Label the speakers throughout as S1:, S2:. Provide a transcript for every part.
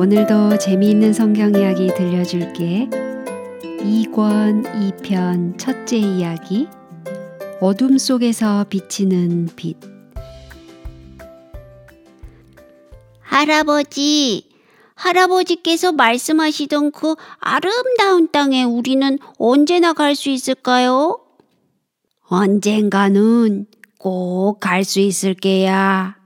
S1: 오늘도 재미있는 성경 이야기 들려줄게. 2권 2편 첫째 이야기. 어둠 속에서 비치는 빛.
S2: 할아버지, 할아버지께서 말씀하시던 그 아름다운 땅에 우리는 언제나 갈 수 있을까요?
S1: 언젠가는 꼭 갈 수 있을 게야.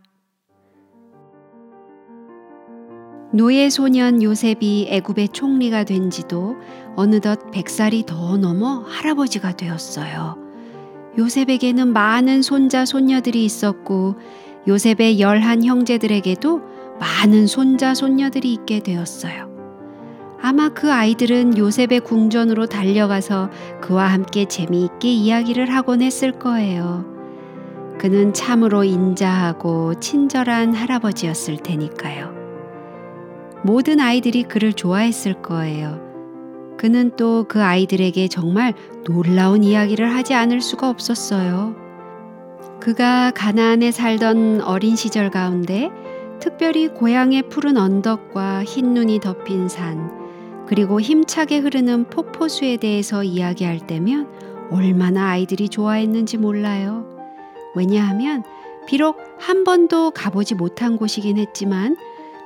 S1: 노예 소년 요셉이 애굽의 총리가 된 지도 어느덧 100살이 더 넘어 할아버지가 되었어요. 요셉에게는 많은 손자 손녀들이 있었고 요셉의 열한 형제들에게도 많은 손자 손녀들이 있게 되었어요. 아마 그 아이들은 요셉의 궁전으로 달려가서 그와 함께 재미있게 이야기를 하곤 했을 거예요. 그는 참으로 인자하고 친절한 할아버지였을 테니까요. 모든 아이들이 그를 좋아했을 거예요. 그는 또 그 아이들에게 정말 놀라운 이야기를 하지 않을 수가 없었어요. 그가 가나안에 살던 어린 시절 가운데 특별히 고향의 푸른 언덕과 흰 눈이 덮인 산, 그리고 힘차게 흐르는 폭포수에 대해서 이야기할 때면 얼마나 아이들이 좋아했는지 몰라요. 왜냐하면 비록 한 번도 가보지 못한 곳이긴 했지만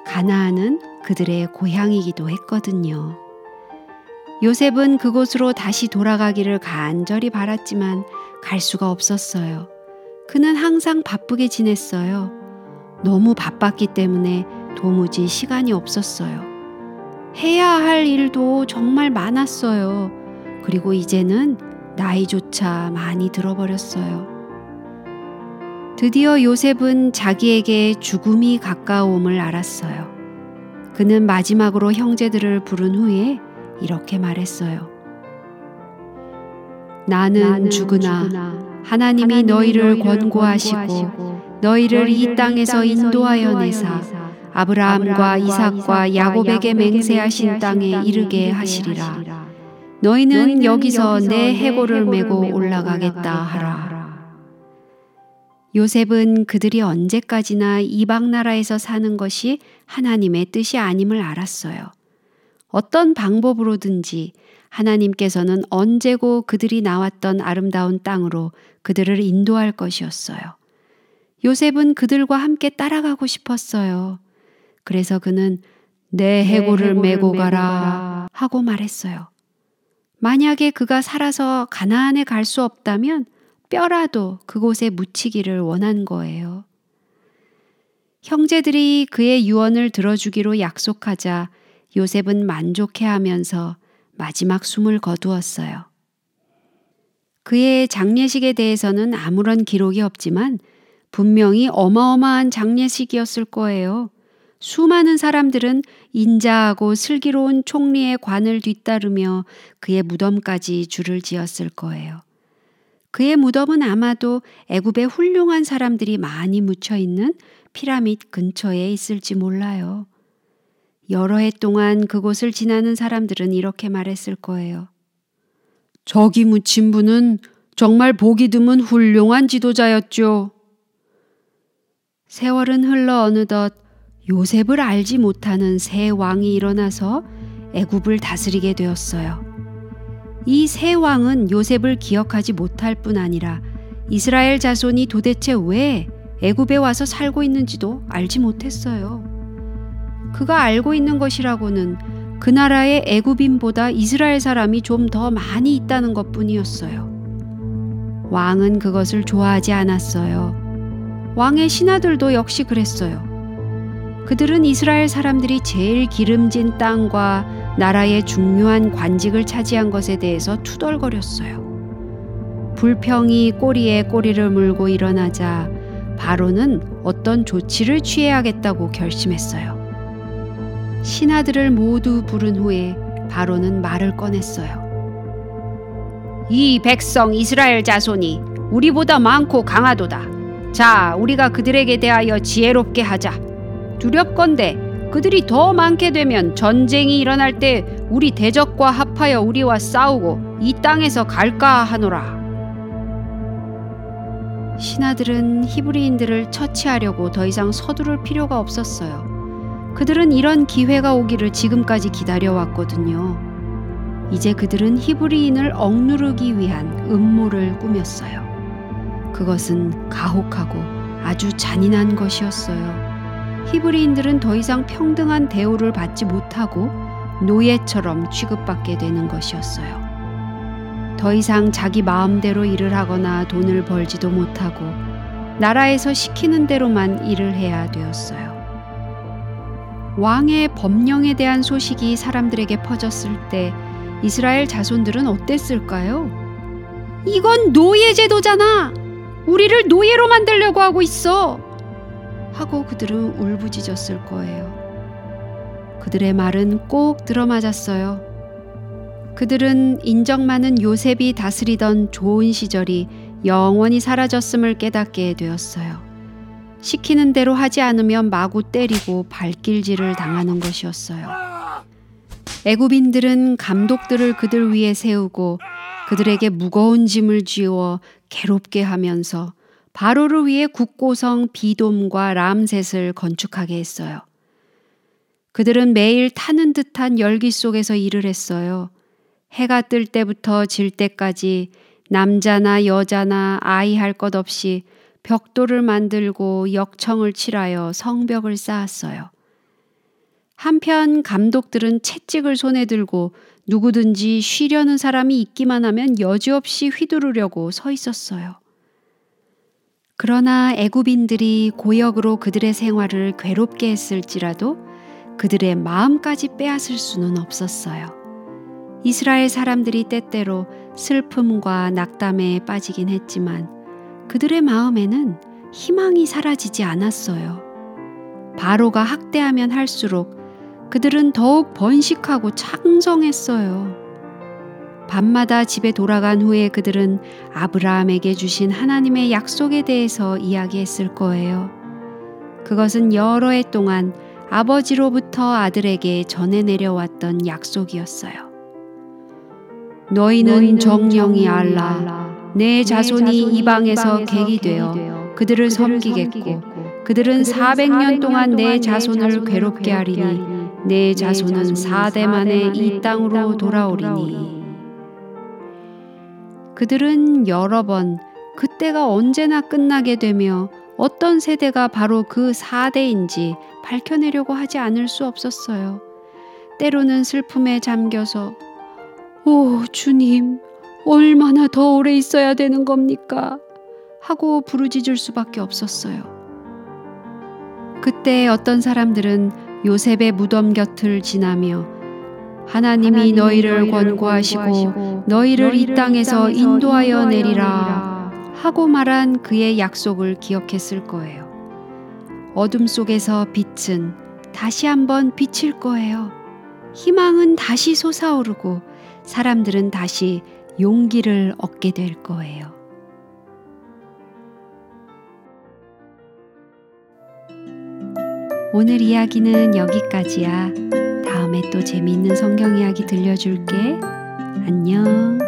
S1: 가나안은 그들의 고향이기도 했거든요. 요셉은 그곳으로 다시 돌아가기를 간절히 바랐지만 갈 수가 없었어요. 그는 항상 바쁘게 지냈어요. 너무 바빴기 때문에 도무지 시간이 없었어요. 해야 할 일도 정말 많았어요. 그리고 이제는 나이조차 많이 들어버렸어요. 드디어 요셉은 자기에게 죽음이 가까움을 알았어요. 그는 마지막으로 형제들을 부른 후에 이렇게 말했어요. 나는, 나는 죽으나, 죽으나 하나님이, 하나님이 너희를, 너희를 권고하시고, 권고하시고 너희를 이 땅에서 인도하여 내사 아브라함과 이삭과 야곱에게 맹세하신 땅에 이르게 하시리라. 너희는 여기서 내 해골을 메고 올라가겠다 하라. 요셉은 그들이 언제까지나 이방 나라에서 사는 것이 하나님의 뜻이 아님을 알았어요. 어떤 방법으로든지 하나님께서는 언제고 그들이 나왔던 아름다운 땅으로 그들을 인도할 것이었어요. 요셉은 그들과 함께 따라가고 싶었어요. 그래서 그는 내 해골을 메고 가라 하고 말했어요. 만약에 그가 살아서 가나안에 갈 수 없다면 뼈라도 그곳에 묻히기를 원한 거예요. 형제들이 그의 유언을 들어주기로 약속하자 요셉은 만족해 하면서 마지막 숨을 거두었어요. 그의 장례식에 대해서는 아무런 기록이 없지만 분명히 어마어마한 장례식이었을 거예요. 수많은 사람들은 인자하고 슬기로운 총리의 관을 뒤따르며 그의 무덤까지 줄을 지었을 거예요. 그의 무덤은 아마도 애굽의 훌륭한 사람들이 많이 묻혀 있는 피라밋 근처에 있을지 몰라요. 여러 해 동안 그곳을 지나는 사람들은 이렇게 말했을 거예요. 저기 묻힌 분은 정말 보기 드문 훌륭한 지도자였죠. 세월은 흘러 어느덧 요셉을 알지 못하는 새 왕이 일어나서 애굽을 다스리게 되었어요. 이 세 왕은 요셉을 기억하지 못할 뿐 아니라 이스라엘 자손이 도대체 왜 애굽에 와서 살고 있는지도 알지 못했어요. 그가 알고 있는 것이라고는 그 나라의 애굽인보다 이스라엘 사람이 좀 더 많이 있다는 것 뿐이었어요. 왕은 그것을 좋아하지 않았어요. 왕의 신하들도 역시 그랬어요. 그들은 이스라엘 사람들이 제일 기름진 땅과 나라의 중요한 관직을 차지한 것에 대해서 투덜거렸어요. 불평이 꼬리에 꼬리를 물고 일어나자 바로는 어떤 조치를 취해야겠다고 결심했어요. 신하들을 모두 부른 후에 바로는 말을 꺼냈어요. 이 백성 이스라엘 자손이 우리보다 많고 강하도다. 자, 우리가 그들에게 대하여 지혜롭게 하자. 두렵건대 그들이 더 많게 되면 전쟁이 일어날 때 우리 대적과 합하여 우리와 싸우고 이 땅에서 갈까 하노라. 신하들은 히브리인들을 처치하려고 더 이상 서두를 필요가 없었어요. 그들은 이런 기회가 오기를 지금까지 기다려왔거든요. 이제 그들은 히브리인을 억누르기 위한 음모를 꾸몄어요. 그것은 가혹하고 아주 잔인한 것이었어요. 히브리인들은 더 이상 평등한 대우를 받지 못하고 노예처럼 취급받게 되는 것이었어요. 더 이상 자기 마음대로 일을 하거나 돈을 벌지도 못하고 나라에서 시키는 대로만 일을 해야 되었어요. 왕의 법령에 대한 소식이 사람들에게 퍼졌을 때 이스라엘 자손들은 어땠을까요? 이건 노예 제도잖아! 우리를 노예로 만들려고 하고 있어! 하고 그들은 울부짖었을 거예요. 그들의 말은 꼭 들어맞았어요. 그들은 인정 많은 요셉이 다스리던 좋은 시절이 영원히 사라졌음을 깨닫게 되었어요. 시키는 대로 하지 않으면 마구 때리고 발길질을 당하는 것이었어요. 애굽인들은 감독들을 그들 위에 세우고 그들에게 무거운 짐을 쥐워 괴롭게 하면서 바로를 위해 국고성 비돔과 람셋을 건축하게 했어요. 그들은 매일 타는 듯한 열기 속에서 일을 했어요. 해가 뜰 때부터 질 때까지 남자나 여자나 아이 할 것 없이 벽돌을 만들고 역청을 칠하여 성벽을 쌓았어요. 한편 감독들은 채찍을 손에 들고 누구든지 쉬려는 사람이 있기만 하면 여지없이 휘두르려고 서 있었어요. 그러나 애굽인들이 고역으로 그들의 생활을 괴롭게 했을지라도 그들의 마음까지 빼앗을 수는 없었어요. 이스라엘 사람들이 때때로 슬픔과 낙담에 빠지긴 했지만 그들의 마음에는 희망이 사라지지 않았어요. 바로가 학대하면 할수록 그들은 더욱 번식하고 창성했어요. 밤마다 집에 돌아간 후에 그들은 아브라함에게 주신 하나님의 약속에 대해서 이야기했을 거예요. 그것은 여러 해 동안 아버지로부터 아들에게 전해 내려왔던 약속이었어요. 너희는 정령이 알라. 내 자손이 이방에서 객이 되어 그들을 섬기겠고 그들은 400년 동안 내 자손을 괴롭게 하리니 내 자손은 4대 만에 이 땅으로 돌아오리니 그들은 여러 번 그때가 언제나 끝나게 되며 어떤 세대가 바로 그 4대인지 밝혀내려고 하지 않을 수 없었어요. 때로는 슬픔에 잠겨서 오, 주님, 얼마나 더 오래 있어야 되는 겁니까? 하고 부르짖을 수밖에 없었어요. 그때 어떤 사람들은 요셉의 무덤 곁을 지나며 하나님이, 너희를 권고하시고, 너희를 이 땅에서 인도하여 내리라 하고 말한 그의 약속을 기억했을 거예요. 어둠 속에서 빛은 다시 한번 비칠 거예요. 희망은 다시 솟아오르고 사람들은 다시 용기를 얻게 될 거예요. 오늘 이야기는 여기까지야. 다음에 또 재미있는 성경 이야기 들려줄게. 안녕.